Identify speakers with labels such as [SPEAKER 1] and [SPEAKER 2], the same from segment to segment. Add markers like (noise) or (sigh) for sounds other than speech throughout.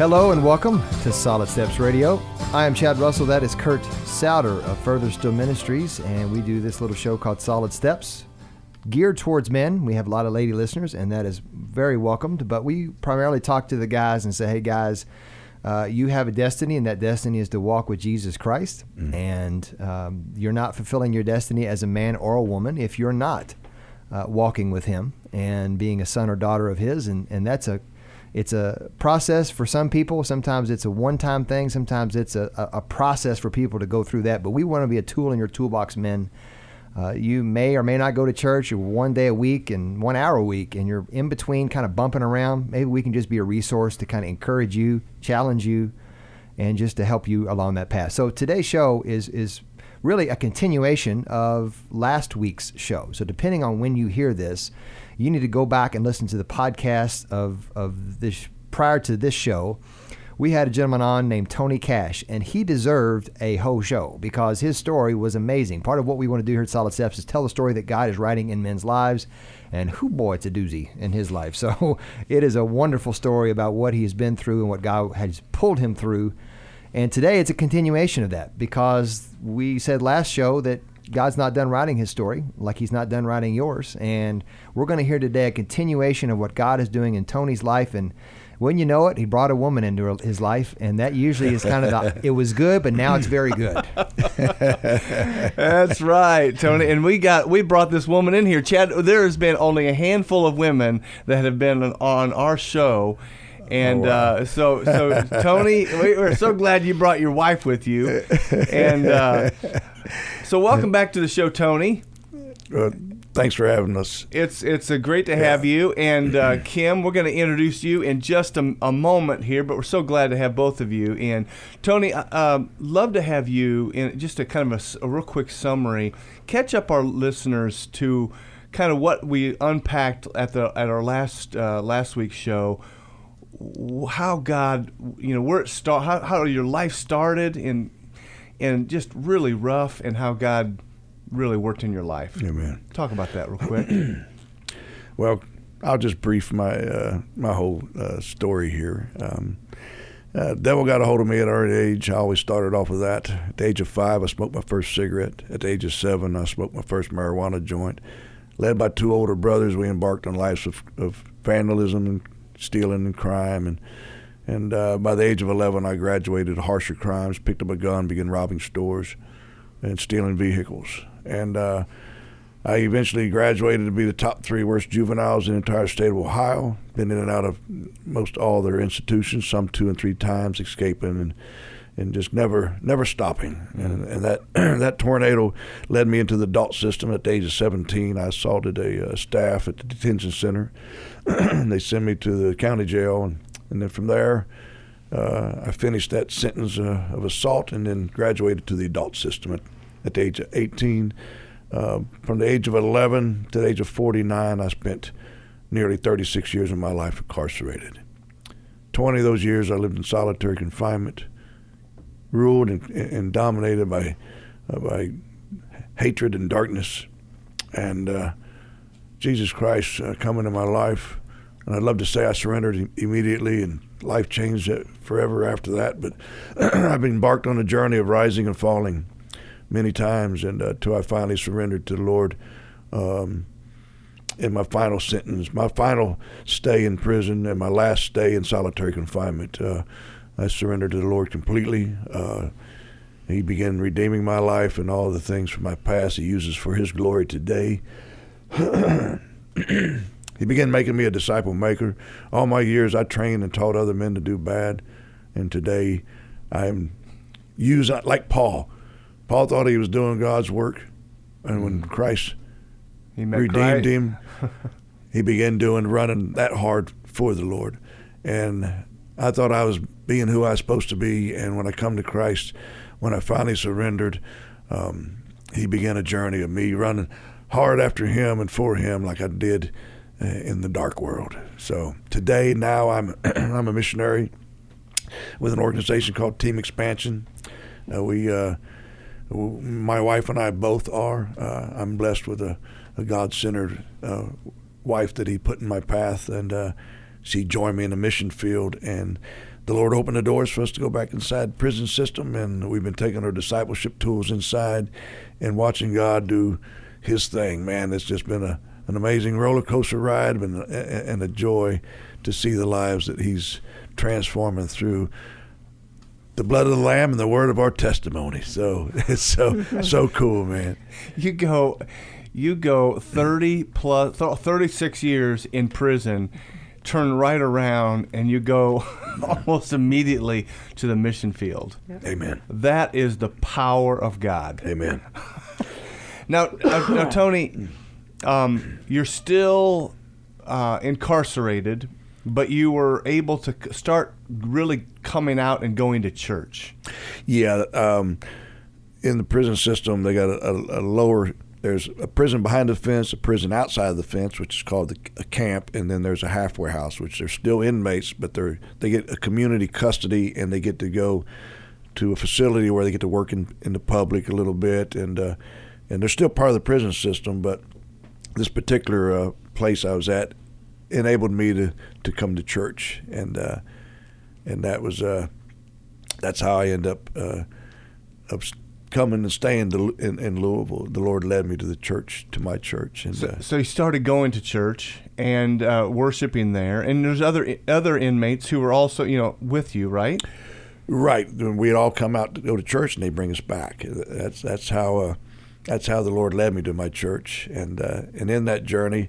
[SPEAKER 1] Hello and welcome to Solid Steps Radio. I am Chad Russell. That is Kurt Souter of Further Still Ministries, and we do this little show called Solid Steps, geared towards men. We have a lot of lady listeners, and that is very welcomed. But we primarily talk to the guys and say, "Hey, guys, uh, you have a destiny, and that destiny is to walk with Jesus Christ. And um, you're not fulfilling your destiny as a man or a woman if you're not uh, walking with Him and being a son or daughter of His. And, and that's a it's a process for some people. Sometimes it's a one-time thing. Sometimes it's a, a, a process for people to go through that. But we want to be a tool in your toolbox, men. Uh, you may or may not go to church one day a week and one hour a week, and you're in between, kind of bumping around. Maybe we can just be a resource to kind of encourage you, challenge you, and just to help you along that path. So today's show is is really a continuation of last week's show. So depending on when you hear this, you need to go back and listen to the podcast of of this prior to this show. We had a gentleman on named Tony Cash, and he deserved a whole show because his story was amazing. Part of what we want to do here at Solid Steps is tell the story that God is writing in men's lives, and who boy, it's a doozy in his life. So (laughs) it is a wonderful story about what he has been through and what God has pulled him through. And today it's a continuation of that because we said last show that God's not done writing his story, like he's not done writing yours. And we're going to hear today a continuation of what God is doing in Tony's life. And when you know it, he brought a woman into his life, and that usually is kind of the, (laughs) it was good, but now it's very good. (laughs)
[SPEAKER 2] That's right, Tony. And we got we brought this woman in here. Chad, there has been only a handful of women that have been on our show. And
[SPEAKER 3] Oh, wow.
[SPEAKER 2] uh, so, so (laughs) Tony, we, we're so glad you brought your wife with you. And uh, so, welcome back to the show, Tony.
[SPEAKER 3] Uh, thanks for having us.
[SPEAKER 2] It's it's a great to have you and uh, (clears throat) Kim. We're going to introduce you in just a, a moment here, but we're so glad to have both of you. And Tony, uh, um, love to have you in just a kind of a real quick summary. Catch up our listeners to kind of what we unpacked at the at our last uh, last week's show. How God, you know, where it start, how, how your life started, and and just really rough, and how God really worked in your life.
[SPEAKER 3] Amen.
[SPEAKER 2] Talk about that real quick. (clears throat)
[SPEAKER 3] Well, I'll just brief my uh, my whole uh, story here. Um, uh, devil got a hold of me at an early age. I always started off with that. At the age of five, I smoked my first cigarette. At the age of seven, I smoked my first marijuana joint. Led by two older brothers, we embarked on lives of, of vandalism and stealing and crime. And and uh, by the age of 11, I graduated to harsher crimes, picked up a gun, began robbing stores and stealing vehicles. And uh, I eventually graduated to be the top three worst juveniles in the entire state of Ohio. Been in and out of most all their institutions, some two and three times, escaping and and just never never stopping. And, and that (clears throat) that tornado led me into the adult system at the age of 17. I assaulted a uh, staff at the detention center. (clears throat) they sent me to the county jail, and, and then from there. Uh, I finished that sentence uh, of assault and then graduated to the adult system at, at the age of 18. Uh, from the age of 11 to the age of 49, I spent nearly 36 years of my life incarcerated. 20 of those years I lived in solitary confinement, ruled and, and dominated by, uh, by hatred and darkness. And uh, Jesus Christ uh, into my life. And I'd love to say I surrendered immediately and life changed uh, forever after that. But (clears throat) I've embarked on a journey of rising and falling many times and uh, till I finally surrendered to the Lord um, in my final sentence, my final stay in prison, and my last stay in solitary confinement. Uh, I surrendered to the Lord completely. Uh, he began redeeming my life and all the things from my past He uses for His glory today. (clears throat) he began making me a disciple maker. All my years, I trained and taught other men to do bad, and today I'm used like Paul. Paul thought he was doing God's work, and when Christ
[SPEAKER 2] He
[SPEAKER 3] redeemed
[SPEAKER 2] Christ.
[SPEAKER 3] him, (laughs) he began doing running that hard for the Lord. And I thought I was being who I was supposed to be. And when I come to Christ, when I finally surrendered, um, he began a journey of me running hard after him and for him, like I did uh, in the dark world. So today, now I'm (clears throat) I'm a missionary with an organization called Team Expansion. Uh, we, uh, my wife and I both are. Uh, I'm blessed with a, a God-centered uh, wife that He put in my path, and she joined me in the mission field, and the Lord opened the doors for us to go back inside prison system, and we've been taking our discipleship tools inside and watching God do His thing. Man, it's just been a an amazing roller coaster ride, and, and a joy to see the lives that He's transforming through the blood of the lamb and the word of our testimony. So (laughs) it's so so cool, man.
[SPEAKER 2] You go you go 30 plus 36 years in prison turn right around and you go (laughs) almost immediately to the mission field.
[SPEAKER 3] Yep. Amen.
[SPEAKER 2] That is the power of God.
[SPEAKER 3] Amen. (laughs)
[SPEAKER 2] now, uh, now, Tony, um, you're still uh, incarcerated, but you were able to start really coming out and going to church.
[SPEAKER 3] Yeah. Um, in the prison system, they got a, a, a lower there's a prison behind the fence, a prison outside of the fence, which is called the, a camp, and then there's a halfway house, which they're still inmates, but they're they get a community custody and they get to go to a facility where they get to work in, in the public a little bit, and uh, and they're still part of the prison system. But this particular uh, place I was at enabled me to, to come to church, and uh, and that was uh, that's how I end up. Coming and staying to, in, in, Louisville. The Lord led me to the church, to my church. And
[SPEAKER 2] so, uh, so you started going to church and uh, worshiping there. And there's other other inmates who were also, you know, with you, right?
[SPEAKER 3] Right. We'd all come out to go to church, and they bring us back. That's that's how uh, that's how the Lord led me to my church. And uh, and in that journey,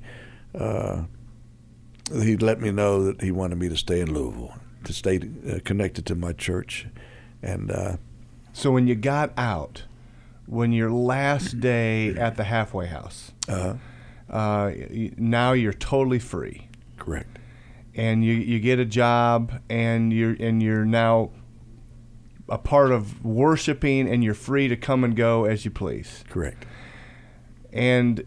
[SPEAKER 3] uh, He let me know that He wanted me to stay in Louisville, to stay uh, connected to my church, and
[SPEAKER 2] so when you got out, when your last day at the halfway house, uh-huh. uh, now you're totally free.
[SPEAKER 3] Correct.
[SPEAKER 2] And you, you get a job, and you're and you're now a part of worshiping, and you're free to come and go as you please.
[SPEAKER 3] Correct.
[SPEAKER 2] And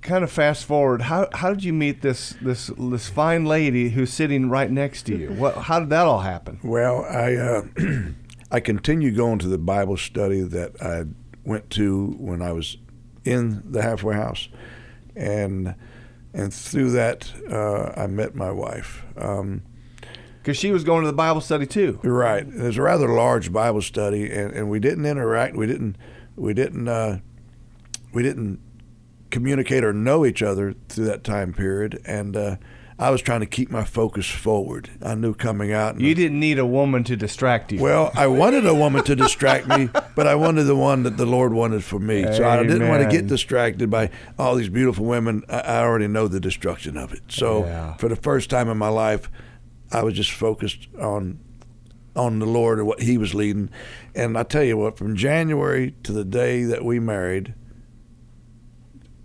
[SPEAKER 2] kind of fast forward, how, how did you meet this this this fine lady who's sitting right next to you? What how did that all happen?
[SPEAKER 3] Well, I uh, (clears throat) I continued going to the Bible study that I went to when I was in the halfway house, and and through that uh, I met my wife. Um,
[SPEAKER 2] because she was going to the Bible study too.
[SPEAKER 3] Right. It was a rather large Bible study, and, and we didn't interact. We didn't. We didn't. Uh, we didn't communicate or know each other through that time period, and uh, I was trying to keep my focus forward. I knew coming out.
[SPEAKER 2] You didn't need a woman to distract you.
[SPEAKER 3] Well, I wanted a woman to distract me, but I wanted the one that the Lord wanted for me. Amen. So I didn't want to get distracted by all these beautiful women. I already know the destruction of it. So yeah. for the first time in my life, I was just focused on on the Lord and what He was leading. And I tell you what, from January to the day that we married,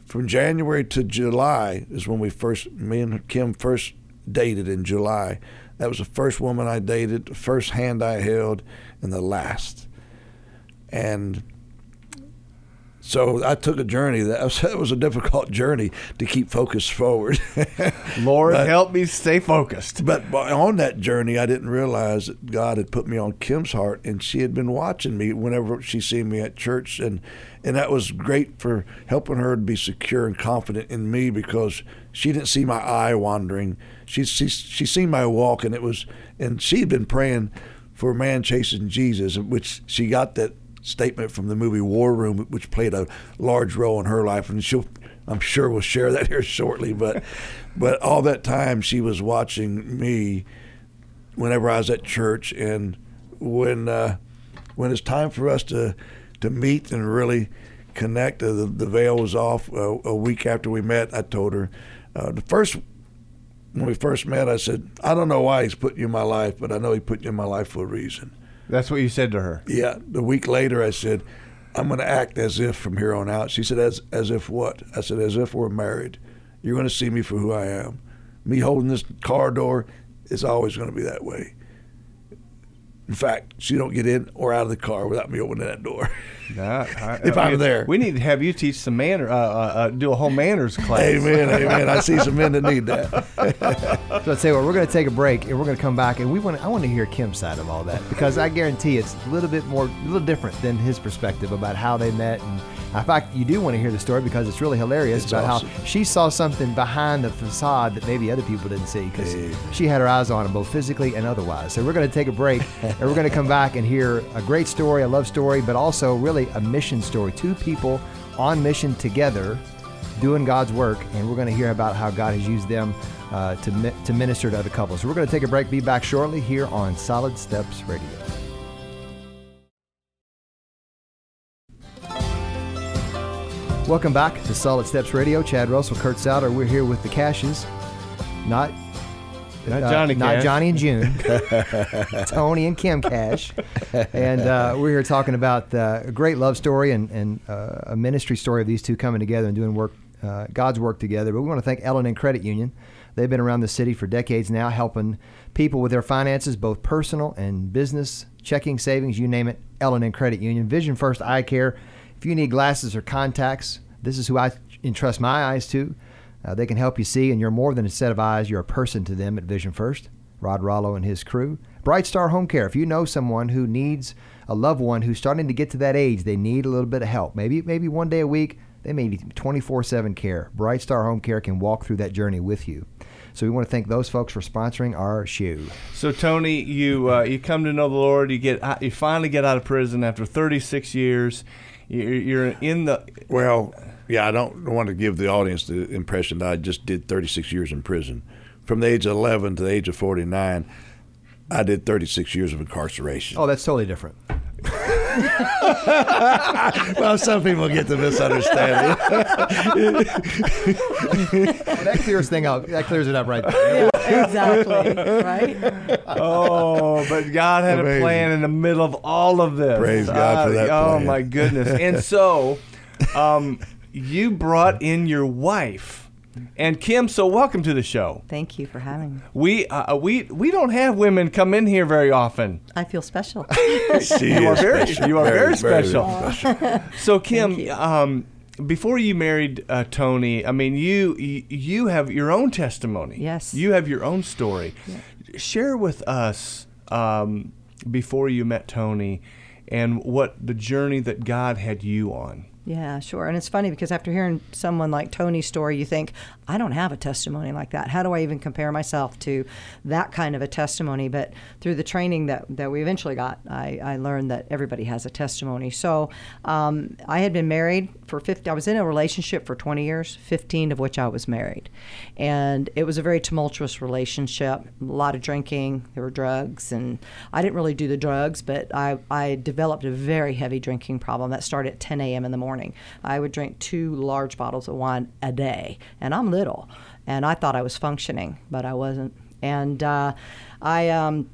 [SPEAKER 3] from January to July is when we first, me and Kim first dated in July. That was the first woman I dated, the first hand I held, and the last. And so I took a journey. That was, (laughs) that was a difficult journey to keep focused forward. (laughs)
[SPEAKER 2] Lord, but, help me stay focused.
[SPEAKER 3] But on that journey, I didn't realize that God had put me on Kim's heart, and she had been watching me whenever she seen me at church, and and that was great for helping her to be secure and confident in me because she didn't see my eye wandering. She she she seen my walk, and it was, and she had been praying for a man chasing Jesus, which she got that statement from the movie War Room, which played a large role in her life, and she'll, I'm sure, we'll share that (laughs) here shortly. But, but all that time she was watching me whenever I was at church, and when uh, when it's time for us to to meet and really connect, uh, the, the veil was off. Uh, a week after we met, I told her uh, the first when we first met, I said, I don't know why he's put you in my life, but I know he put you in my life for a reason.
[SPEAKER 2] That's what you said to her.
[SPEAKER 3] Yeah. The week later, I said, I'm going to act as if from here on out. She said, as, as if what? I said, as if we're married. You're going to see me for who I am. Me holding this car door is always going to be that way. In fact, she don't get in or out of the car without me opening that door. Nah, I, (laughs) if I, am there,
[SPEAKER 2] we need to have you teach some manner, uh, uh, uh, do a whole manners (laughs) class.
[SPEAKER 3] Amen, amen. I see some men that need that. (laughs)
[SPEAKER 1] so let's say well, we're going to take a break and we're going to come back and we want. I want to hear Kim's side of all that because I guarantee it's a little bit more, a little different than his perspective about how they met and In fact, you do want to hear the story because it's really hilarious
[SPEAKER 3] It's
[SPEAKER 1] about
[SPEAKER 3] awesome.
[SPEAKER 1] how she saw something behind the facade that maybe other people didn't see because
[SPEAKER 3] Amen.
[SPEAKER 1] she had her eyes on him both physically and otherwise. So we're going to take a break (laughs) and we're going to come back and hear a great story, a love story, but also really a mission story. Two people on mission together doing God's work, and we're going to hear about how God has used them uh, to, mi- to minister to other couples. So we're going to take a break, be back shortly here on Solid Steps Radio. Welcome back to Solid Steps Radio. Chad Russell, Kurt Souter. We're here with the Cashes. Not
[SPEAKER 2] Not
[SPEAKER 1] uh,
[SPEAKER 2] Johnny
[SPEAKER 1] not Johnny and June, (laughs) (laughs) Tony and Kim Cash, and uh, we're here talking about uh, a great love story and, and uh, a ministry story of these two coming together and doing work, uh, God's work together. But we want to thank Ellen and Credit Union. They've been around the city for decades now, helping people with their finances, both personal and business, checking, savings, you name it. Ellen and Credit Union, Vision First Eye Care. If you need glasses or contacts, this is who I entrust my eyes to. Uh, they can help you see, and you're more than a set of eyes. You're a person to them at Vision First. Rod Rollo and his crew. Bright Star Home Care. If you know someone who needs a loved one who's starting to get to that age, they need a little bit of help. Maybe maybe one day a week. They may need 24/7 care. Bright Star Home Care can walk through that journey with you. So we want to thank those folks for sponsoring our show.
[SPEAKER 2] So Tony, you uh, you come to know the Lord. You get you finally get out of prison after 36 years. You're, in the
[SPEAKER 3] Well, yeah, I don't want to give the audience the impression that I just did 36 years in prison. From the age of 11 to the age of 49, I did 36 years of incarceration.
[SPEAKER 1] Oh, that's totally different. (laughs)
[SPEAKER 3] well, some people get the misunderstanding.
[SPEAKER 1] that clears thing out. That clears it up right there.
[SPEAKER 4] exactly. Right?
[SPEAKER 2] oh, but God had a plan in the middle of all of this.
[SPEAKER 3] Praise God for that
[SPEAKER 2] Oh
[SPEAKER 3] plan.
[SPEAKER 2] my goodness! And so, (laughs) um, you brought in your wife. And Kim, so welcome to the show.
[SPEAKER 4] Thank you for having me.
[SPEAKER 2] We uh, we we don't have women come in here very often.
[SPEAKER 4] I feel special. (laughs)
[SPEAKER 3] She
[SPEAKER 2] You are very-
[SPEAKER 3] special.
[SPEAKER 2] you are very special.
[SPEAKER 3] special. (laughs)
[SPEAKER 2] So Kim, um, before you married uh, Tony, I mean you you you have your own testimony.
[SPEAKER 4] Yes.
[SPEAKER 2] you have your own story. Share with us um, before you met Tony, and what the journey that God had you on.
[SPEAKER 4] Yeah, sure. And it's funny because after hearing someone like Tony's story, you think, I don't have a testimony like that. How do I even compare myself to that kind of a testimony? But through the training that, that we eventually got, I, I learned that everybody has a testimony. So um, I had been married for 50, I was in a relationship for 20 years, 15 of which I was married. And it was a very tumultuous relationship, a lot of drinking, there were drugs, and I didn't really do the drugs, but I, I developed a very heavy drinking problem that started at 10 a.m. in the morning. I would drink two large bottles of wine a day, and I'm little, and I thought I was functioning, but I wasn't. And uh, I, um,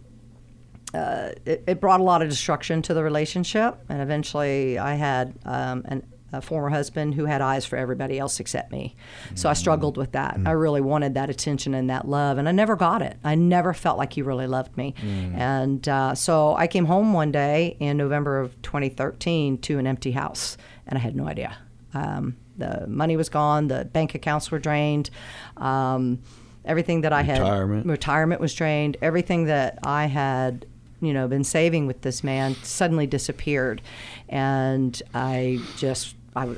[SPEAKER 4] uh, it, it brought a lot of destruction to the relationship, and eventually I had um, an, a former husband who had eyes for everybody else except me. So I struggled with that. I really wanted that attention and that love, and I never got it. I never felt like he really loved me. And uh, so I came home one day in November of 2013 to an empty house, and I had no idea. Um, the money was gone, the bank accounts were drained. Um, everything that I had
[SPEAKER 3] Retirement.
[SPEAKER 4] retirement was drained. Everything that I had, you know, been saving with this man suddenly disappeared, and I just. I,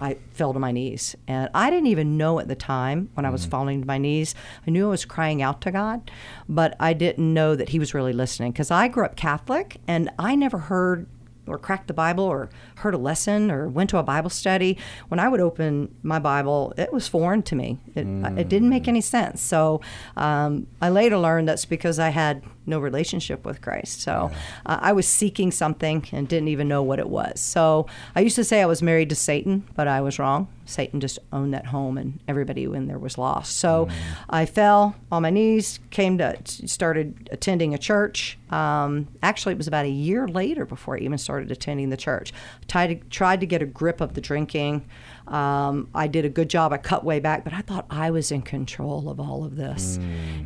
[SPEAKER 4] I fell to my knees. And I didn't even know at the time when I was falling to my knees. I knew I was crying out to God, but I didn't know that He was really listening. Because I grew up Catholic and I never heard or cracked the Bible or heard a lesson or went to a Bible study. When I would open my Bible, it was foreign to me. It, it didn't make any sense. So um, I later learned that's because I had no relationship with Christ. So uh, I was seeking something and didn't even know what it was. So I used to say I was married to Satan, but I was wrong. Satan just owned that home and everybody in there was lost. So I fell on my knees, came to, started attending a church. Um, actually, it was about a year later before I even started attending the church. Tried to, tried to get a grip of the drinking. Um, I did a good job. I cut way back, but I thought I was in control of all of this.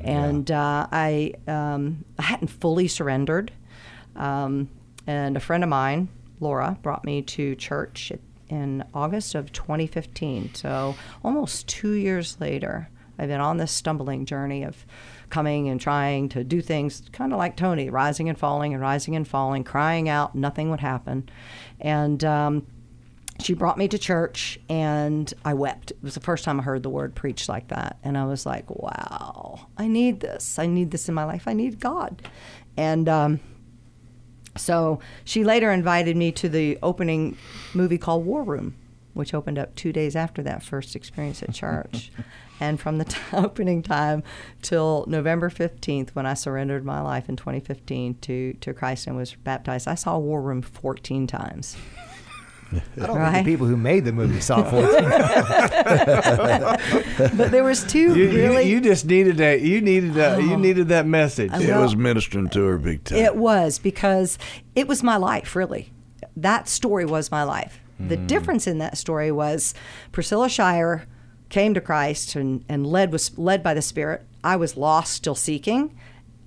[SPEAKER 4] and uh, I, um, I hadn't fully surrendered. Um, and a friend of mine, Laura, brought me to church in August of 2015. So almost two years later, I've been on this stumbling journey of coming and trying to do things kind of like Tony, rising and falling and rising and falling, crying out, nothing would happen. And um, she brought me to church and I wept. It was the first time I heard the word preached like that. And I was like, wow, I need this. I need this in my life. I need God. And um, so she later invited me to the opening movie called War Room, which opened up two days after that first experience at church. (laughs) and from the t- (laughs) opening time till November 15th, when I surrendered my life in 2015 to, to Christ and was baptized, I saw War Room 14 times.
[SPEAKER 1] I don't
[SPEAKER 4] Right.
[SPEAKER 1] think the people who made the movie saw it 14. (laughs)
[SPEAKER 4] But there was two
[SPEAKER 2] You,
[SPEAKER 4] really.
[SPEAKER 2] you, you just needed that. You needed that. You oh. needed that message.
[SPEAKER 3] It was ministering to her big time.
[SPEAKER 4] It was because it was my life, really. That story was my life. The hmm. difference in that story was Priscilla Shirer came to Christ and, and led was led by the Spirit. I was lost, still seeking,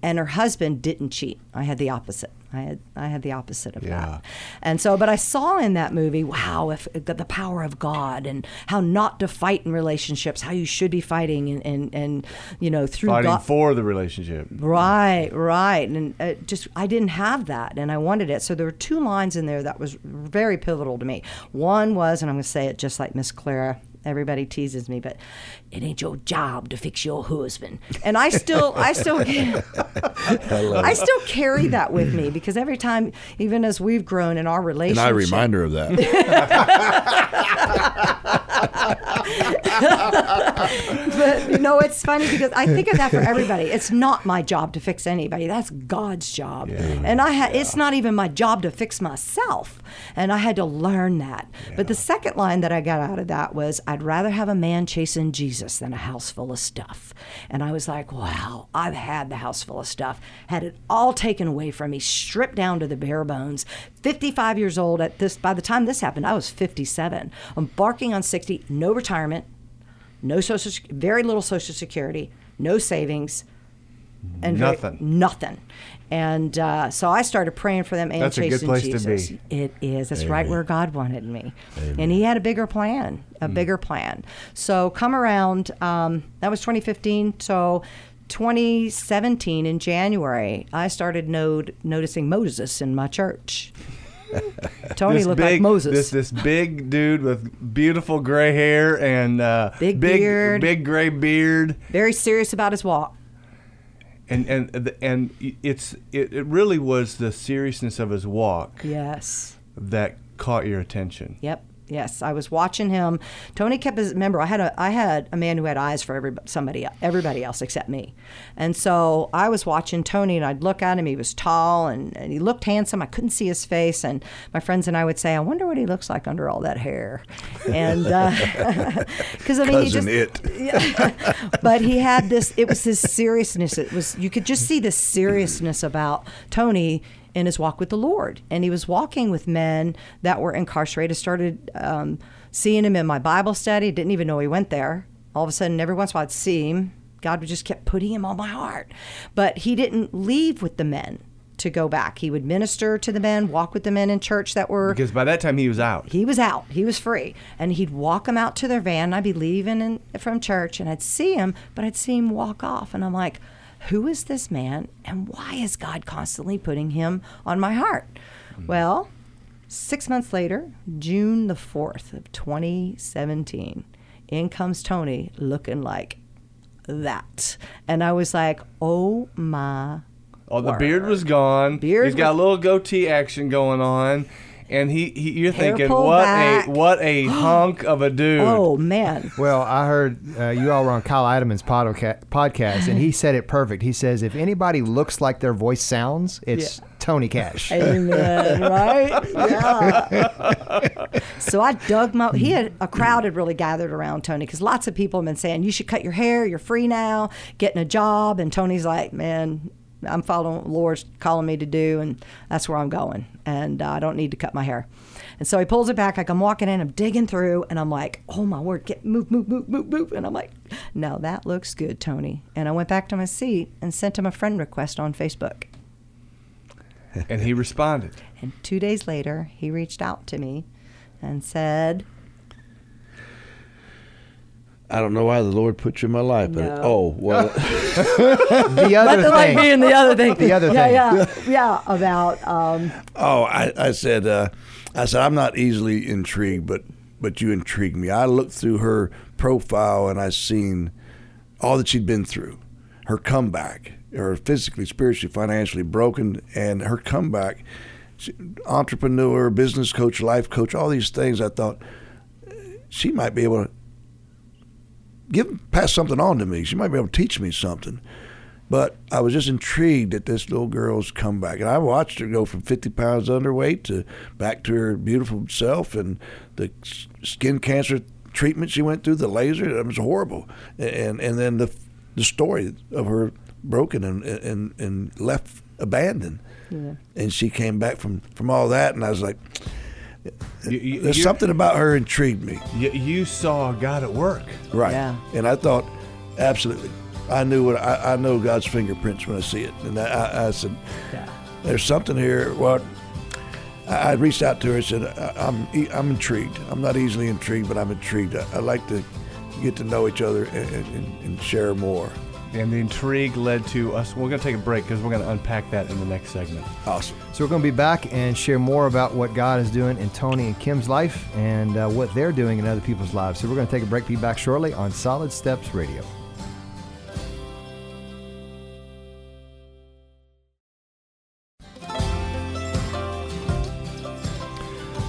[SPEAKER 4] and her husband didn't cheat. I had the opposite. I had I had the opposite of
[SPEAKER 2] Yeah.
[SPEAKER 4] that. And so, but I saw in that movie, wow, if the, the power of God and how not to fight in relationships, how you should be fighting, and and, and you know through
[SPEAKER 2] Fighting
[SPEAKER 4] God,
[SPEAKER 2] for the relationship.
[SPEAKER 4] Right, right, and uh, just I didn't have that, and I wanted it. So there were two lines in there that was very pivotal to me. One was, and I'm going to say it just like Miss Clara. Everybody teases me, but it ain't your job to fix your husband. And I still, I still, (laughs) (laughs) I still carry that with me (clears throat) because every time, even as we've grown in our
[SPEAKER 3] and
[SPEAKER 4] relationship,
[SPEAKER 3] I remind her of that. (laughs)
[SPEAKER 4] but you know, it's funny because I think of that for everybody. It's not my job to fix anybody. That's God's job. And I had it's not even my job to fix myself. And I had to learn that. But the second line that I got out of that was I'd rather have a man chasing Jesus than a house full of stuff. And I was like, wow, I've had the house full of stuff, had it all taken away from me, stripped down to the bare bones. 55 years old at this by the time this happened, I was 57. Embarking on 60, no retirement, no social, very little social security, no savings, and very-
[SPEAKER 2] Nothing.
[SPEAKER 4] nothing. And uh, so I started praying for them and
[SPEAKER 2] That's a good
[SPEAKER 4] chasing
[SPEAKER 2] place to
[SPEAKER 4] Jesus.
[SPEAKER 2] be.
[SPEAKER 4] It is. That's right where God wanted me, and He had a bigger plan, a
[SPEAKER 2] Mm.
[SPEAKER 4] bigger plan. So come around. Um, that was 2015. So. 2017 in January, I started node, noticing Moses in my church. (laughs) Tony
[SPEAKER 2] This
[SPEAKER 4] looked
[SPEAKER 2] big,
[SPEAKER 4] like Moses.
[SPEAKER 2] This this big dude with beautiful gray hair and uh,
[SPEAKER 4] Big
[SPEAKER 2] big
[SPEAKER 4] beard.
[SPEAKER 2] big gray beard.
[SPEAKER 4] Very serious about his walk.
[SPEAKER 2] and and and it's it, it really was the seriousness of his walk
[SPEAKER 4] Yes.
[SPEAKER 2] that caught your attention.
[SPEAKER 4] Yep. Yes, I was watching him. Tony kept his. Remember, I had a I had a man who had eyes for every somebody everybody else except me, and so I was watching Tony, and I'd look at him. He was tall and, and he looked handsome. I couldn't see his face, and my friends and I would say, "I wonder what he looks like under all that hair," and uh, (laughs) because I mean, he
[SPEAKER 3] Cousin
[SPEAKER 4] just
[SPEAKER 3] it. (laughs)
[SPEAKER 4] but he had this it was his seriousness it was you could just see the seriousness about tony in his walk with the lord. And he was walking with men that were incarcerated started um, seeing him in my bible study didn't even know he went there. All of a sudden every once in a while i'd see him. God would just kept putting him on my heart. But he didn't leave with the men to go back. He would minister to the men walk with the men in church that were
[SPEAKER 2] Because by that time he was out.
[SPEAKER 4] he was out. He was free, and he'd walk them out to their van. I'd be leaving in, from church, and I'd see him, but I'd see him walk off, and I'm like, "Who is this man, and why is God constantly putting him on my heart?" Hmm. Well, six months later, June the fourth of 2017, in comes Tony, looking like that, and I was like, "Oh my."
[SPEAKER 2] Oh, the beard was gone.
[SPEAKER 4] Beard
[SPEAKER 2] He's got a little goatee action going on, and he, he you're
[SPEAKER 4] Hair
[SPEAKER 2] thinking what
[SPEAKER 4] back.
[SPEAKER 2] a what a (gasps) hunk of a dude.
[SPEAKER 4] Oh man!
[SPEAKER 1] Well, I heard uh, you all were on Kyle Idleman's podca- podcast, and he (sighs) said it perfect. He says if anybody looks like their voice sounds, it's Tony Cash.
[SPEAKER 4] Amen, right? Yeah. (laughs) so I dug my. He had a crowd had really gathered around Tony because lots of people have been saying you should cut your hair. You're free now, getting a job. And Tony's like, man, I'm following what the Lord's calling me to do, and that's where I'm going. And uh, I don't need to cut my hair. And so he pulls it back. Like I'm walking in, I'm digging through, and I'm like, oh my word, get move, move, move, move, move. And I'm like, no, that looks good, Tony. And I went back to my seat and sent him a friend request on Facebook.
[SPEAKER 2] And he responded.
[SPEAKER 4] And two days later, he reached out to me and said,
[SPEAKER 3] I don't know why the Lord put you in my life, but
[SPEAKER 4] No.
[SPEAKER 3] oh well. (laughs) (laughs)
[SPEAKER 1] The other
[SPEAKER 4] But like
[SPEAKER 1] thing.
[SPEAKER 4] being the other thing.
[SPEAKER 1] The other
[SPEAKER 4] yeah,
[SPEAKER 1] thing.
[SPEAKER 4] Yeah, (laughs) yeah. About um,
[SPEAKER 3] Oh, I, I said, uh, I said, I'm not easily intrigued, but but you intrigue me. I looked through her profile and I seen all that she'd been through, her comeback, her physically, spiritually, financially broken, and her comeback. She, entrepreneur, business coach, life coach, all these things. I thought she might be able to give pass something on to me. She might be able to teach me something. But I was just intrigued at this little girl's comeback, and I watched her go from 50 pounds underweight to back to her beautiful self, and the skin cancer treatment she went through, the laser, it was horrible, and and then the the story of her broken and and and left abandoned, and she came back from from all that, and I was like,
[SPEAKER 2] You, you,
[SPEAKER 3] there's
[SPEAKER 2] you-
[SPEAKER 3] something about her intrigued me,
[SPEAKER 2] You, you saw God at work.
[SPEAKER 3] right?
[SPEAKER 4] Yeah.
[SPEAKER 3] And I thought, absolutely, I knew what I, I know God's fingerprints when I see it, and I, I, I said,
[SPEAKER 4] yeah.
[SPEAKER 3] there's something here. Well, I I reached out to her and said, I- I'm e- I'm intrigued. I'm not easily intrigued, but I'm intrigued. I, I like to get to know each other and, and, and share more.
[SPEAKER 2] And the intrigue led to us. We're going to take a break because we're going to unpack that in the next segment.
[SPEAKER 3] Awesome.
[SPEAKER 1] So we're going to be back and share more about what God is doing in Tony and Kim's life and uh, what they're doing in other people's lives. So we're going to take a break. Be back shortly on Solid Steps Radio.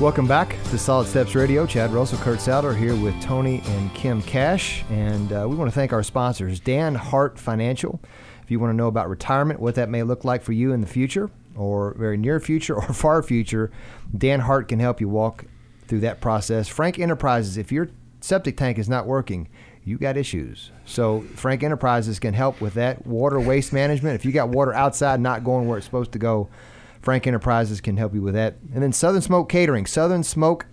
[SPEAKER 1] Welcome back to Solid Steps Radio. Chad Russell, Kurt Souter here with Tony and Kim Cash. And uh, we want to thank our sponsors, Dan Hart Financial. If you want to know about retirement, what that may look like for you in the future, or very near future, (laughs) or far future, Dan Hart can help you walk through that process. Frank Enterprises, if your septic tank is not working, you got issues. So Frank Enterprises can help with that water waste management. If you got water outside not going where it's supposed to go, Frank Enterprises can help you with that. And then Southern Smoke Catering. Southern Smoke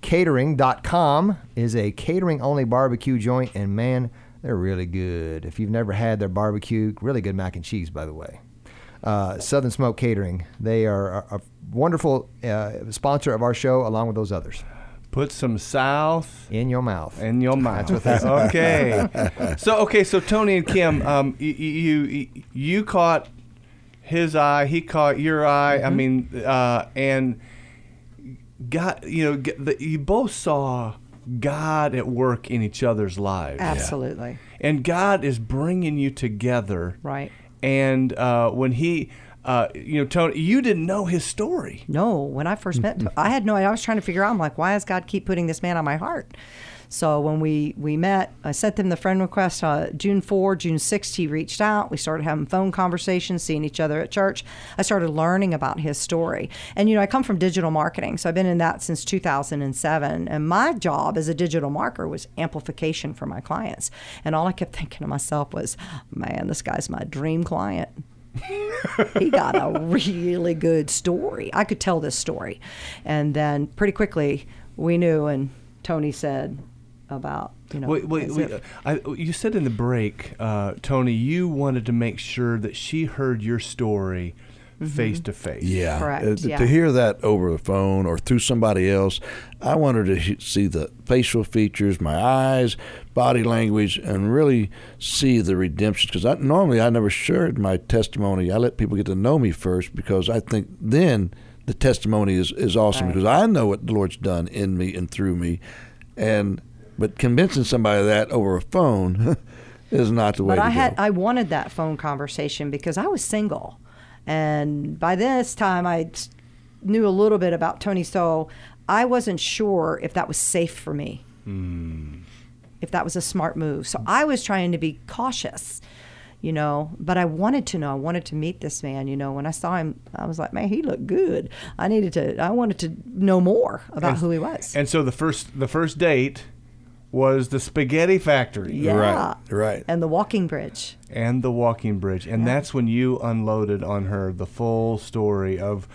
[SPEAKER 1] Catering.com is a catering only barbecue joint, and man, they're really good. If you've never had their barbecue, really good mac and cheese, by the way. Uh, Southern Smoke Catering. They are a, a wonderful uh, sponsor of our show, along with those others.
[SPEAKER 2] Put some South
[SPEAKER 1] In your mouth.
[SPEAKER 2] in your mouth.
[SPEAKER 1] That's what
[SPEAKER 2] okay. so okay, so Tony and Kim, um, you, you you caught his eye, he caught your eye. I mean, uh, and God, you know, g- the, you both saw God at work in each other's lives,
[SPEAKER 4] Absolutely.
[SPEAKER 2] and God is bringing you together.
[SPEAKER 4] Right.
[SPEAKER 2] And uh, when he, uh, you know, Tony, you didn't know his story.
[SPEAKER 4] No, when I first met, I had no idea. I was trying to figure out. I'm like, why does God keep putting this man on my heart? So when we we met, I sent them the friend request. Uh, June 4, June 6, he reached out. We started having phone conversations, seeing each other at church. I started learning about his story. And you know, I come from digital marketing, so I've been in that since 2007. And my job as a digital marketer was amplification for my clients. And all I kept thinking to myself was, man, this guy's my dream client (laughs) he got a really good story. I could tell this story. And then pretty quickly we knew, and Tony said about, you know,
[SPEAKER 2] Wait, wait, wait. I, you said in the break, uh, Tony, you wanted to make sure that she heard your story face to face.
[SPEAKER 3] Yeah.
[SPEAKER 4] Correct,
[SPEAKER 3] Uh,
[SPEAKER 4] yeah.
[SPEAKER 3] To hear that over the phone or through somebody else, I wanted to see the facial features, my eyes, body language, and really see the redemption. Because I, normally I never shared my testimony. I let people get to know me first because I think then the testimony is, is awesome
[SPEAKER 4] Right.
[SPEAKER 3] because I know what the Lord's done in me and through me. And but convincing somebody of that over a phone (laughs) is not the way
[SPEAKER 4] But
[SPEAKER 3] to
[SPEAKER 4] I had
[SPEAKER 3] go.
[SPEAKER 4] I wanted that phone conversation because I was single, and by this time I knew a little bit about Tony. So I wasn't sure if that was safe for me, hmm. if that was a smart move. So I was trying to be cautious, you know. But I wanted to know. I wanted to meet this man. You know, when I saw him, I was like, man, he looked good. I needed to. I wanted to know more about
[SPEAKER 2] And-
[SPEAKER 4] who he was.
[SPEAKER 2] And so the first the first date was the spaghetti factory
[SPEAKER 4] yeah.
[SPEAKER 3] Right, right.
[SPEAKER 4] And the walking bridge.
[SPEAKER 2] and the walking bridge, and that's when you unloaded on her the full story of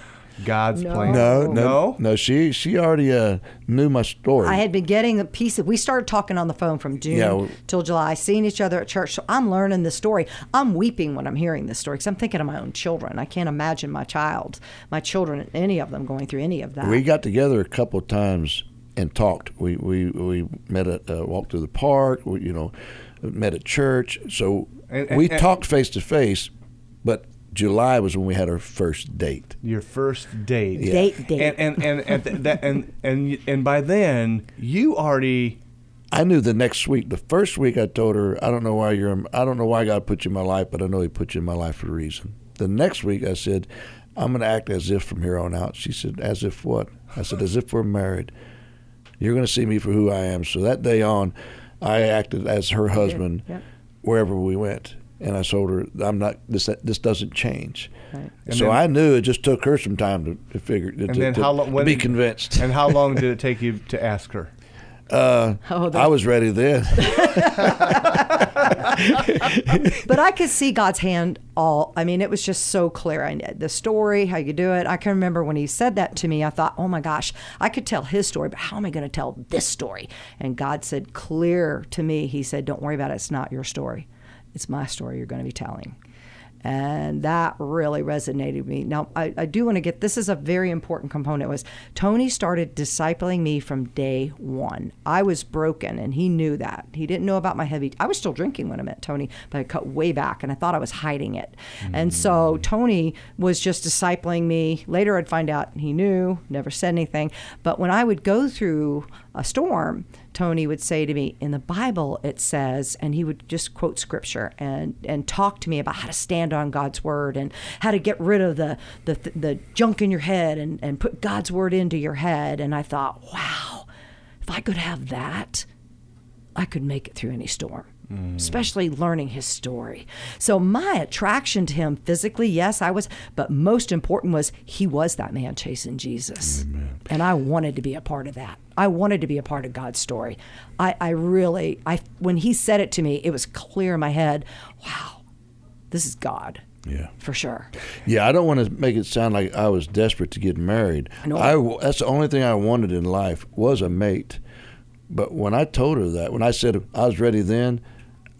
[SPEAKER 2] God's
[SPEAKER 4] No.
[SPEAKER 2] plan.
[SPEAKER 3] no, no,
[SPEAKER 2] no.
[SPEAKER 3] no. She she already uh, knew my story.
[SPEAKER 4] I had been getting a piece of. We started talking on the phone from June
[SPEAKER 3] Yeah, well-
[SPEAKER 4] till July, seeing each other at church. So I'm learning the story. I'm weeping when I'm hearing this story because I'm thinking of my own children. I can't imagine my child, my children, any of them going through any of that.
[SPEAKER 3] We got together a couple of times and talked. We we we met at uh, walked through the park. We, you know, met at church. So
[SPEAKER 2] And- and-
[SPEAKER 3] we
[SPEAKER 2] and-
[SPEAKER 3] talked face to face. But July was when we had our first date.
[SPEAKER 2] Your first date.
[SPEAKER 3] Yeah.
[SPEAKER 4] Date, date.
[SPEAKER 2] And and and and, th- that, and and and by then you already
[SPEAKER 3] I knew the next week. The first week, I told her, "I don't know why you're. I don't know why God put you in my life, but I know He put you in my life for a reason." The next week, I said, "I'm going to act as if from here on out." She said, "As if what?" I said, "As if we're married. You're going to see me for who I am." So that day on, I acted as her husband
[SPEAKER 4] Yep.
[SPEAKER 3] wherever we went, and I told her, "I'm not. This this doesn't change."
[SPEAKER 4] Right.
[SPEAKER 3] So
[SPEAKER 2] then-
[SPEAKER 3] I knew it just took her some time to, to figure to,
[SPEAKER 2] and
[SPEAKER 3] to,
[SPEAKER 2] then
[SPEAKER 3] to
[SPEAKER 2] how long when
[SPEAKER 3] be convinced.
[SPEAKER 2] And how long did it (laughs) take you to ask her?
[SPEAKER 3] Uh,
[SPEAKER 4] Oh,
[SPEAKER 3] I was ready then. (laughs) (laughs) (laughs)
[SPEAKER 4] but I could see God's hand all. I mean, it was just so clear. I the story, how you do it. I can remember when he said that to me. I thought, oh my gosh, I could tell his story, but how am I going to tell this story? And God said clear to me. He said, don't worry about it. It's not your story. It's my story. You're going to be telling. And that really resonated with me. Now, I, I do want to get this is a very important component was Tony started discipling me from day one. I was broken and he knew that. He didn't know about my heavy I was still drinking when I met Tony, but I cut way back and I thought I was hiding it. And so mm. Tony was just discipling me. Later I'd find out he knew, never said anything. But when I would go through a storm, Tony would say to me, in the Bible it says, and he would just quote scripture and, and talk to me about how to stand on God's word and how to get rid of the, the, the junk in your head and, and put God's word into your head. And I thought, wow, if I could have that, I could make it through any storm, mm. especially learning his story. So my attraction to him physically, yes, I was, but most important was he was that man chasing Jesus. And I wanted to be a part of that. I wanted to be a part of God's story. I, I really, I when he said it to me, it was clear in my head, wow, this is God.
[SPEAKER 3] Yeah.
[SPEAKER 4] For sure.
[SPEAKER 3] Yeah, I don't want to make it sound like I was desperate to get married.
[SPEAKER 4] No.
[SPEAKER 3] I that's the only thing I wanted in life was a mate. But when I told her that, when I said I was ready then,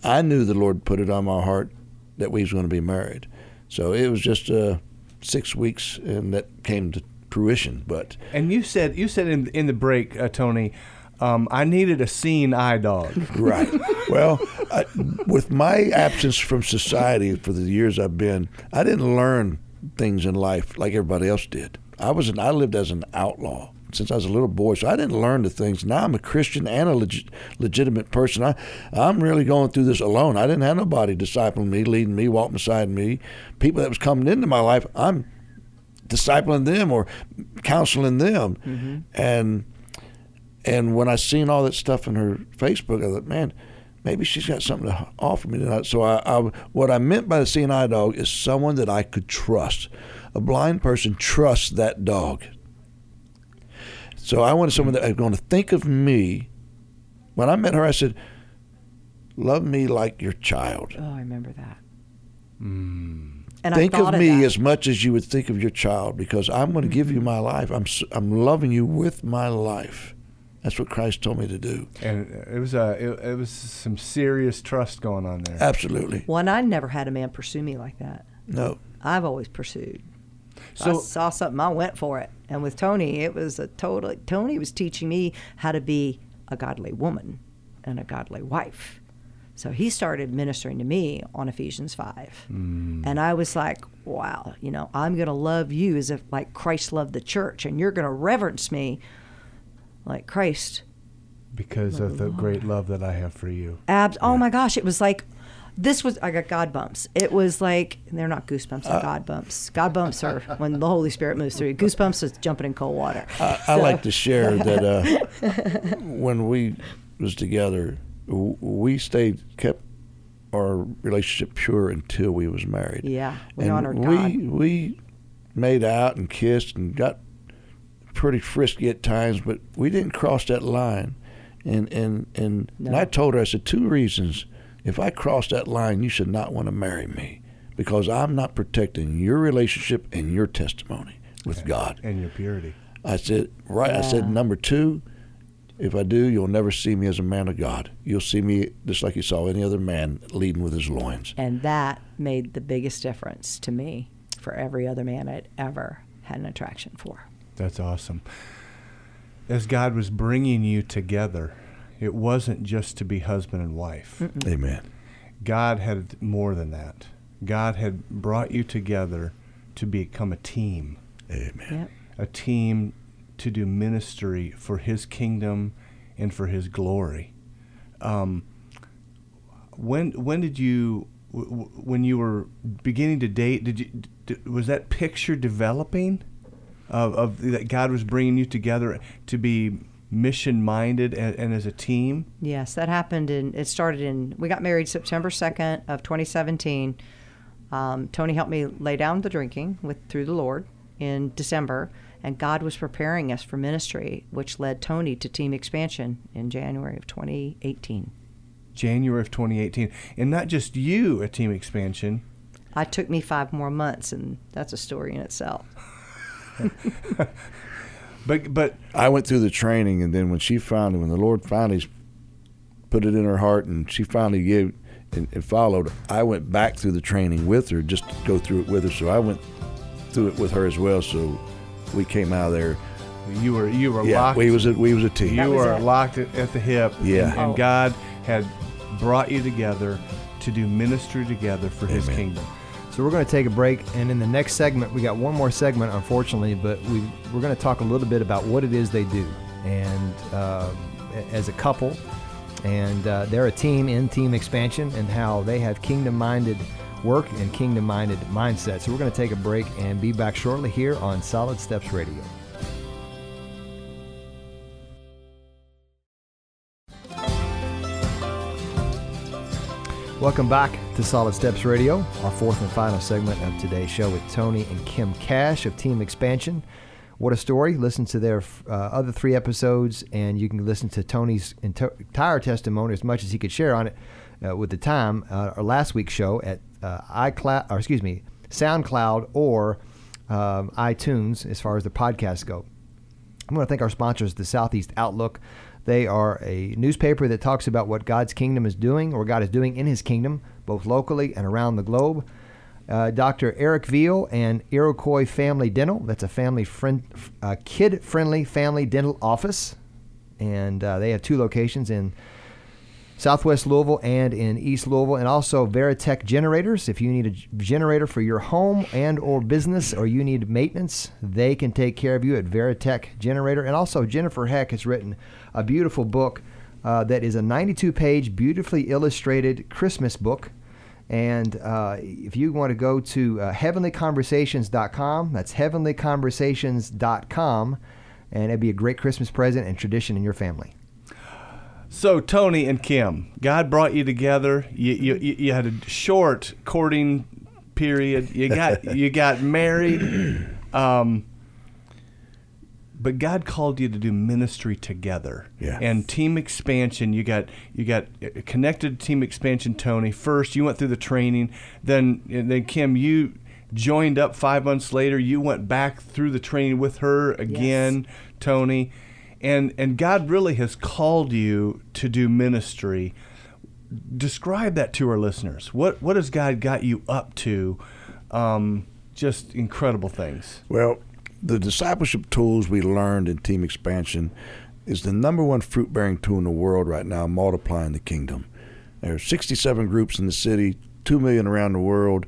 [SPEAKER 3] I knew the Lord put it on my heart that we was going to be married. So it was just uh, six weeks, and that came to fruition. But
[SPEAKER 2] And you said you said in in the break, uh, Tony, um, I needed a seeing eye dog.
[SPEAKER 3] right. Well, I, with my absence from society for the years I've been, I didn't learn things in life like everybody else did. I was an, I lived as an outlaw since I was a little boy, so I didn't learn the things. Now I'm a Christian and a legit, legitimate person. I I'm really going through this alone. I didn't have nobody discipling me, leading me, walking beside me. People that was coming into my life, I'm discipling them or counseling them, and and when I seen all that stuff in her Facebook, I thought, man, maybe she's got something to offer me tonight. So I, I what I meant by the seeing eye dog is someone that I could trust. A blind person trusts that dog. So I wanted someone that was going to think of me. When I met her, I said, "Love me like your child.
[SPEAKER 4] Oh, I remember that.
[SPEAKER 2] Mm.
[SPEAKER 4] And
[SPEAKER 3] think
[SPEAKER 4] I
[SPEAKER 3] of me
[SPEAKER 4] that.
[SPEAKER 3] as much as you would think of your child, because I'm going to give you mm-hmm. my life. I'm s- I'm loving you with my life. That's what Christ told me to do.
[SPEAKER 2] And it was a it, it was some serious trust going on there.
[SPEAKER 3] Absolutely.
[SPEAKER 4] One, I never had a man pursue me like that.
[SPEAKER 3] No.
[SPEAKER 4] I've always pursued.
[SPEAKER 2] So-
[SPEAKER 4] I saw something, I went for it. And with Tony, it was a total. Tony was teaching me how to be a godly woman and a godly wife. So he started ministering to me on Ephesians 5. And I was like, wow, you know, I'm going to love you as if like Christ loved the church, and you're going to reverence me like Christ
[SPEAKER 2] because of the great love that I have for you.
[SPEAKER 4] abs. Oh my gosh, it was like this was I got God bumps. It was like they're not goosebumps, they're God bumps. God bumps are when the Holy Spirit moves through you. Goosebumps is jumping in cold water.
[SPEAKER 3] I, I like to share that uh, (laughs) when we was together, w- we stayed kept our relationship pure until we was married.
[SPEAKER 4] Yeah, we
[SPEAKER 3] and
[SPEAKER 4] honored
[SPEAKER 3] we
[SPEAKER 4] God.
[SPEAKER 3] we made out and kissed and got pretty frisky at times, but we didn't cross that line. And and and, and I told her I said two reasons. If I cross that line, you should not want to marry me because I'm not protecting your relationship and your testimony with God.
[SPEAKER 2] and your purity.
[SPEAKER 3] I said, right. I said, number two, if I do, you'll never see me as a man of God. You'll see me just like you saw any other man leading with his loins.
[SPEAKER 4] And that made the biggest difference to me for every other man I'd ever had an attraction for.
[SPEAKER 2] That's awesome. as God was bringing you together, it wasn't just to be husband and wife.
[SPEAKER 3] Amen.
[SPEAKER 2] God had more than that. God had brought you together to become a team,
[SPEAKER 3] Amen.
[SPEAKER 4] Yep.
[SPEAKER 2] a team to do ministry for His kingdom and for His glory. Um, when when did you when you were beginning to date? Did you was that picture developing of, of that God was bringing you together to be mission minded and, and as a team?
[SPEAKER 4] Yes, that happened and It started in. We got married September second of 2017. Um, Tony helped me lay down the drinking with through the Lord in December, and God was preparing us for ministry, which led Tony to team expansion in January of 2018.
[SPEAKER 2] January of 2018, and not just you at Team Expansion.
[SPEAKER 4] I took me five more months, and that's a story in itself. (laughs)
[SPEAKER 2] But but
[SPEAKER 3] I went through the training, and then when she finally, when the Lord finally put it in her heart, and she finally gave and, and followed, I went back through the training with her just to go through it with her. So I went through it with her as well. So we came out of there.
[SPEAKER 2] you were you were
[SPEAKER 3] Yeah,
[SPEAKER 2] locked.
[SPEAKER 3] we was a we was a team.
[SPEAKER 2] You were
[SPEAKER 4] it.
[SPEAKER 2] locked at, at the hip.
[SPEAKER 3] Yeah.
[SPEAKER 2] And, and
[SPEAKER 4] Oh.
[SPEAKER 2] God had brought you together to do ministry together for His kingdom.
[SPEAKER 1] So we're going to take a break, and in the next segment, we got one more segment, unfortunately, but we we're going to talk a little bit about what it is they do, and uh, as a couple, and uh, they're a team in team expansion, and how they have kingdom-minded work and kingdom-minded mindset. So we're going to take a break and be back shortly here on Solid Steps Radio. Welcome back to Solid Steps Radio, our fourth and final segment of today's show with Tony and Kim Cash of Team Expansion. What a story. Listen to their uh, other three episodes, and you can listen to Tony's entire testimony as much as he could share on it uh, with the time. Uh, our last week's show at uh, iCloud, or excuse me, SoundCloud or um, iTunes as far as the podcasts go. I want to thank our sponsors, the Southeast Outlook. They are a newspaper that talks about what God's kingdom is doing or God is doing in his kingdom, both locally and around the globe. Uh, Dr. Eric Veal and Iroquois Family Dental. That's a family friend, uh, kid-friendly family dental office, and uh, they have two locations in Southwest Louisville and in East Louisville, and also Veritech generators. If you need a generator for your home and or business, or you need maintenance, they can take care of you at Veritech Generator. And also, Jennifer Heck has written a beautiful book uh, that is a 92-page, beautifully illustrated Christmas book. And uh, if you want to go to uh, heavenlyconversations.com, that's heavenlyconversations.com, and it'd be a great Christmas present and tradition in your family.
[SPEAKER 2] So Tony and Kim, God brought you together. You you, you you had a short courting period. You got (laughs) you got married. Um, but God called you to do ministry together.
[SPEAKER 3] Yeah.
[SPEAKER 2] And team expansion, you got you got connected to team expansion. Tony, first you went through the training, then and then Kim, you joined up five months later. You went back through the training with her again, Tony, and and God really has called you to do ministry. Describe that to our listeners. What what has God got you up to? Um, just incredible things.
[SPEAKER 3] Well, the discipleship tools we learned in team expansion is the number one fruit bearing tool in the world right now, multiplying the kingdom. There are 67 groups in the city, 2 million around the world,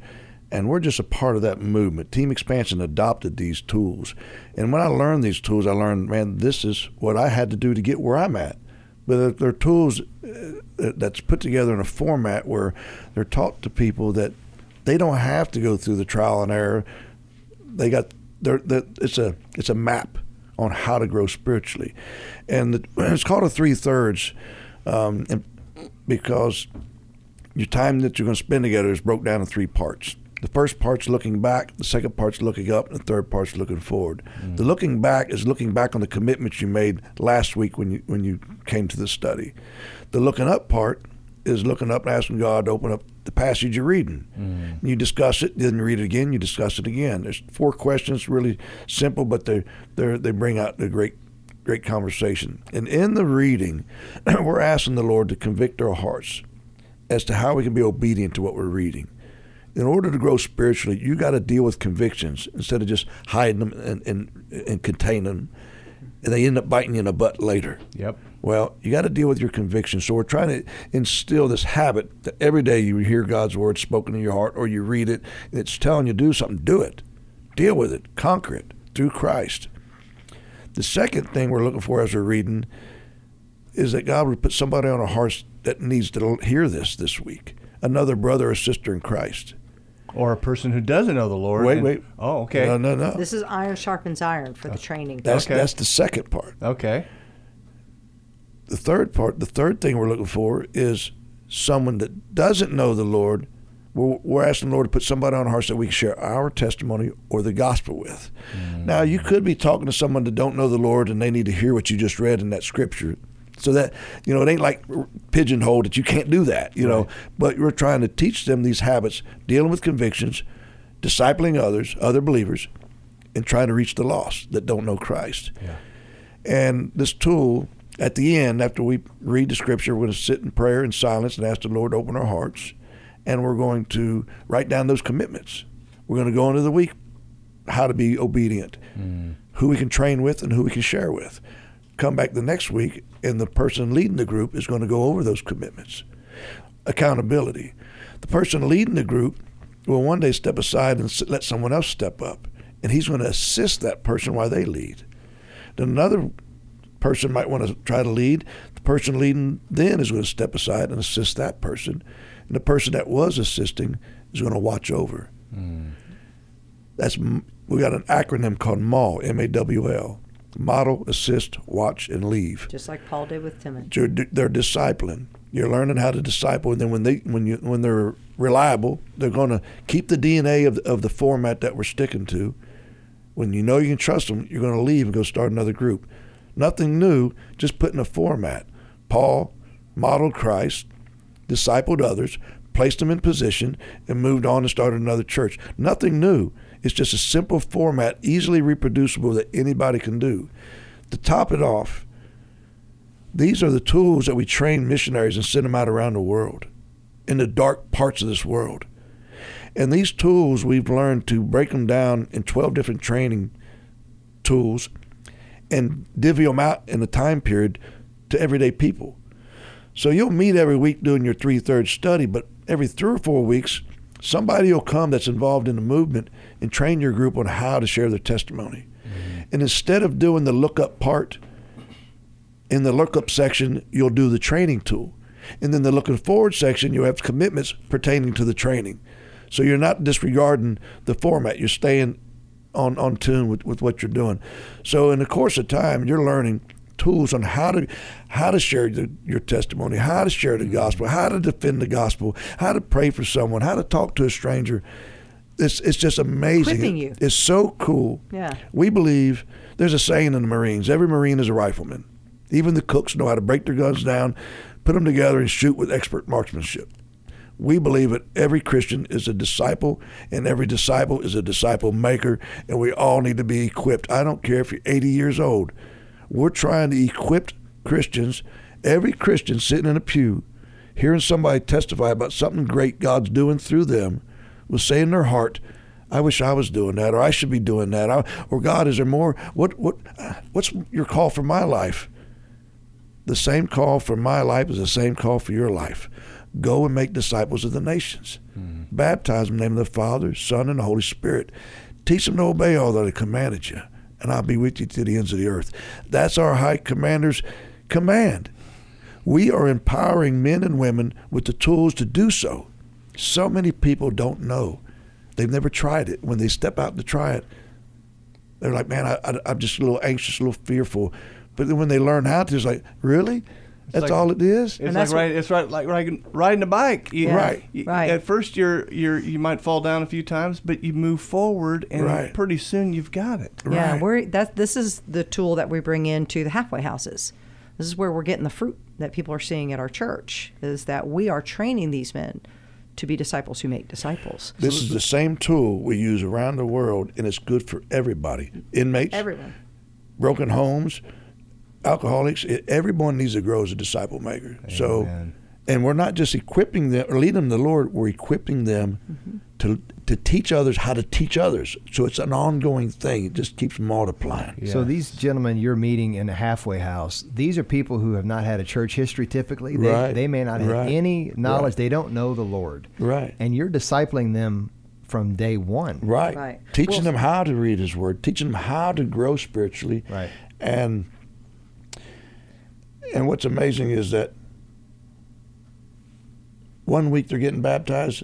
[SPEAKER 3] and we're just a part of that movement. Team expansion adopted these tools. And when I learned these tools, I learned, man, this is what I had to do to get where I'm at. But they're, tools uh, that's put together in a format where they're taught to people that they don't have to go through the trial and error they got they're, they're, it's a it's a map on how to grow spiritually, and the, (clears throat) it's called a three thirds, um, because your time that you're going to spend together is broke down in three parts. The first part's looking back, the second part's looking up, and the third part's looking forward. Mm. The looking back is looking back on the commitments you made last week when you when you came to the study. The looking up part is looking up and asking God to open up the passage you're reading. Mm. You discuss it, then you read it again, you discuss it again. There's four questions, really simple, but they they they bring out a great great conversation. And in the reading, (clears throat) we're asking the Lord to convict our hearts as to how we can be obedient to what we're reading. In order to grow spiritually, you got to deal with convictions instead of just hiding them and, and, and containing them. and they end up biting you in the butt later.
[SPEAKER 2] Yep.
[SPEAKER 3] Well, you got to deal with your convictions. So we're trying to instill this habit that every day you hear God's word spoken in your heart or you read it and it's telling you to do something, do it. Deal with it, conquer it through Christ. The second thing we're looking for as we're reading is that God would put somebody on our hearts that needs to hear this this week. Another brother or sister in Christ.
[SPEAKER 2] Or a person who doesn't know the Lord.
[SPEAKER 3] Wait,
[SPEAKER 2] and-
[SPEAKER 3] wait.
[SPEAKER 2] Oh, okay.
[SPEAKER 3] No, no, no.
[SPEAKER 4] This is iron sharpens iron for the training.
[SPEAKER 3] That's
[SPEAKER 2] Okay.
[SPEAKER 3] that's the second part.
[SPEAKER 2] Okay.
[SPEAKER 3] the third part, the third thing we're looking for is someone that doesn't know the Lord. We're, we're asking the Lord to put somebody on our hearts that we can share our testimony or the gospel with. Hmm. Now, you could be talking to someone that don't know the Lord and they need to hear what you just read in that scripture. So that you know, it ain't like pigeonholed that you can't do that. You know, but we're trying to teach them these habits, dealing with convictions, discipling others, other believers, and trying to reach the lost that don't know Christ.
[SPEAKER 2] Yeah.
[SPEAKER 3] And this tool, at the end, after we read the scripture, we're going to sit in prayer in silence and ask the Lord to open our hearts. And we're going to write down those commitments. We're going to go into the week how to be obedient, mm. who we can train with, and who we can share with. Come back the next week, and the person leading the group is going to go over those commitments. Accountability. The person leading the group will one day step aside and let someone else step up, and he's going to assist that person while they lead. Then another person might want to try to lead. The person leading then is going to step aside and assist that person. And the person that was assisting is going to watch over. Hmm. That's we got an acronym called MAWL, M A W L, model, assist, watch, and leave.
[SPEAKER 4] Just like Paul did with Timothy.
[SPEAKER 3] You're, they're discipling. You're learning how to disciple, and then when they when you when they're reliable, they're going to keep the DNA of the, of the format that we're sticking to. When you know you can trust them, you're going to leave and go start another group. Nothing new, just putting a format. Paul modeled Christ, discipled others, placed them in position, and moved on and started another church. Nothing new. It's just a simple format, easily reproducible that anybody can do. To top it off, these are the tools that we train missionaries and send them out around the world, in the dark parts of this world. And these tools, we've learned to break them down in 12 different training tools and divvy them out in a time period to everyday people. So you'll meet every week doing your three thirds study, but every three or four weeks, somebody will come that's involved in the movement and train your group on how to share their testimony. Mm-hmm. And instead of doing the lookup part, in the lookup section, you'll do the training tool. And then the looking forward section, you have commitments pertaining to the training. So you're not disregarding the format. You're staying on, on tune with, with what you're doing. So in the course of time, you're learning tools on how to how to share the, your testimony, how to share the gospel, how to defend the gospel, how to pray for someone, how to talk to a stranger. It's it's just amazing.
[SPEAKER 4] You.
[SPEAKER 3] It's so cool.
[SPEAKER 4] Yeah.
[SPEAKER 3] We believe there's a saying in the Marines: every Marine is a rifleman. Even the cooks know how to break their guns down, put them together, and shoot with expert marksmanship. We believe that every Christian is a disciple, and every disciple is a disciple maker, and we all need to be equipped. I don't care if you're 80 years old. We're trying to equip Christians, every Christian sitting in a pew, hearing somebody testify about something great God's doing through them, will say in their heart, I wish I was doing that, or I should be doing that, I, or God, is there more? What what what's your call for my life? The same call for my life is the same call for your life. Go and make disciples of the nations. Hmm. Baptize them in the name of the Father, Son, and the Holy Spirit. Teach them to obey all that I commanded you, and I'll be with you to the ends of the earth. That's our high commander's command. We are empowering men and women with the tools to do so. So many people don't know. They've never tried it. When they step out to try it, they're like, man, I, I'm just a little anxious, a little fearful. But then when they learn how to, it's like, really? That's
[SPEAKER 2] like-
[SPEAKER 3] all it is?
[SPEAKER 2] It's
[SPEAKER 4] And
[SPEAKER 2] like
[SPEAKER 4] that's what-
[SPEAKER 2] riding, it's right like riding, riding a bike. You,
[SPEAKER 4] Yeah.
[SPEAKER 3] Right.
[SPEAKER 2] you-
[SPEAKER 4] Right.
[SPEAKER 2] At first, you're you're you might fall down a few times, but you move forward, and
[SPEAKER 3] Right.
[SPEAKER 2] pretty soon you've got it.
[SPEAKER 4] Yeah,
[SPEAKER 3] Right.
[SPEAKER 4] we're that. This is the tool that we bring into the halfway houses. This is where we're getting the fruit that people are seeing at our church. Is that we are training these men to be disciples who make disciples.
[SPEAKER 3] This is the same tool we use around the world, and it's good for everybody. Inmates,
[SPEAKER 4] Everyone.
[SPEAKER 3] broken homes, alcoholics. It, everyone needs to grow as a disciple maker. So, and we're not just equipping them or leading them to the Lord, we're equipping them mm-hmm. to to teach others how to teach others. So it's an ongoing thing. It just keeps multiplying.
[SPEAKER 1] So these gentlemen you're meeting in a halfway house, these are people who have not had a church history typically. They,
[SPEAKER 3] Right.
[SPEAKER 1] they may not have
[SPEAKER 3] Right.
[SPEAKER 1] any knowledge.
[SPEAKER 3] Right.
[SPEAKER 1] They don't know the Lord.
[SPEAKER 3] Right.
[SPEAKER 1] And you're discipling them from day one.
[SPEAKER 3] Right.
[SPEAKER 4] Right.
[SPEAKER 3] Teaching
[SPEAKER 4] Well-
[SPEAKER 3] them how to read His Word, teaching them how to grow spiritually.
[SPEAKER 1] Right.
[SPEAKER 3] And and what's amazing is that one week they're getting baptized,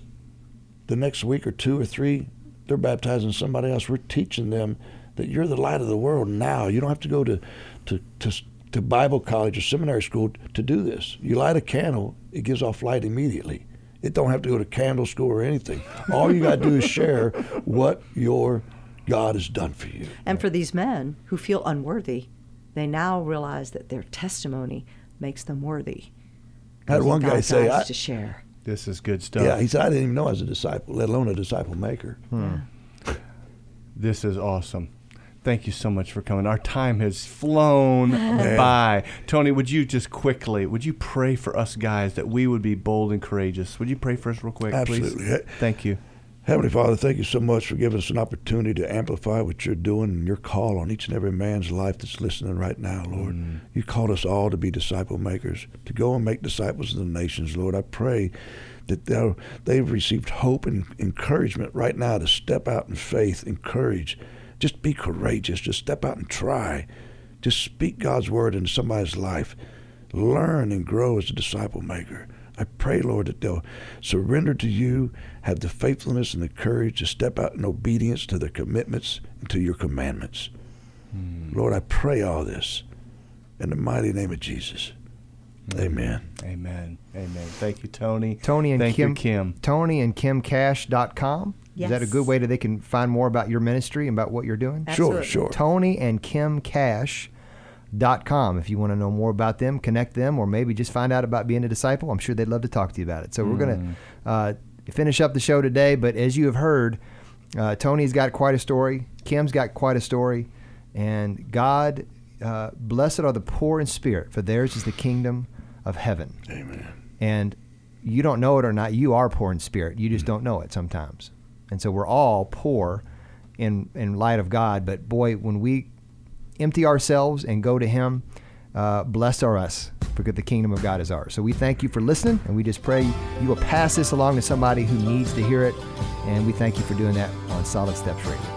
[SPEAKER 3] the next week or two or three they're baptizing somebody else. We're teaching them that you're the light of the world now. You don't have to go to to to, to Bible college or seminary school to do this. You light a candle, it gives off light immediately. It don't have to go to candle school or anything. All you got to do is share what your God has done for you.
[SPEAKER 4] And for these men who feel unworthy, they now realize that their testimony makes them worthy.
[SPEAKER 3] I had one guy say, I,
[SPEAKER 4] to share.
[SPEAKER 2] This is good stuff.
[SPEAKER 3] yeah, he said, I didn't even know I was a disciple, let alone a disciple maker. Hmm.
[SPEAKER 2] This is awesome. Thank you so much for coming. Our time has flown (laughs) by. Tony, would you just quickly, would you pray for us guys that we would be bold and courageous? Would you pray for us real quick,
[SPEAKER 3] Absolutely.
[SPEAKER 2] please? Thank you.
[SPEAKER 3] Heavenly Father, thank you so much for giving us an opportunity to amplify what you're doing and your call on each and every man's life that's listening right now, Lord. Mm. You called us all to be disciple makers, to go and make disciples of the nations, Lord. I pray that they've received hope and encouragement right now to step out in faith, encourage, just be courageous, just step out and try. Just speak God's word into somebody's life. Learn and grow as a disciple maker. I pray, Lord, that they'll surrender to you, have the faithfulness and the courage to step out in obedience to their commitments and to your commandments. Hmm. Lord, I pray all this in the mighty name of Jesus. Hmm. Amen.
[SPEAKER 2] Amen. Amen. Thank you, Tony.
[SPEAKER 1] Tony and
[SPEAKER 2] Thank
[SPEAKER 1] Kim,
[SPEAKER 2] you, Kim.
[SPEAKER 1] Tony and KimCash.com. Is that a good way that they can find more about your ministry and about what you're doing?
[SPEAKER 3] Sure,
[SPEAKER 4] Absolutely.
[SPEAKER 3] sure.
[SPEAKER 1] Tony and Kim Cash. Dot com. If you want to know more about them, connect them, or maybe just find out about being a disciple, I'm sure they'd love to talk to you about it. So we're going to hmm. uh, finish up the show today. But as you have heard, uh, Tony's got quite a story. Kim's got quite a story, and God, uh, blessed are the poor in spirit, for theirs is the kingdom of heaven.
[SPEAKER 3] Amen.
[SPEAKER 1] And you don't know it or not, you are poor in spirit. You just don't know it sometimes. And so we're all poor in in light of God. But boy, when we empty ourselves and go to Him, uh, blessed are us because the kingdom of God is ours. So we thank you for listening, and we just pray you will pass this along to somebody who needs to hear it. And we thank you for doing that on Solid Steps Radio.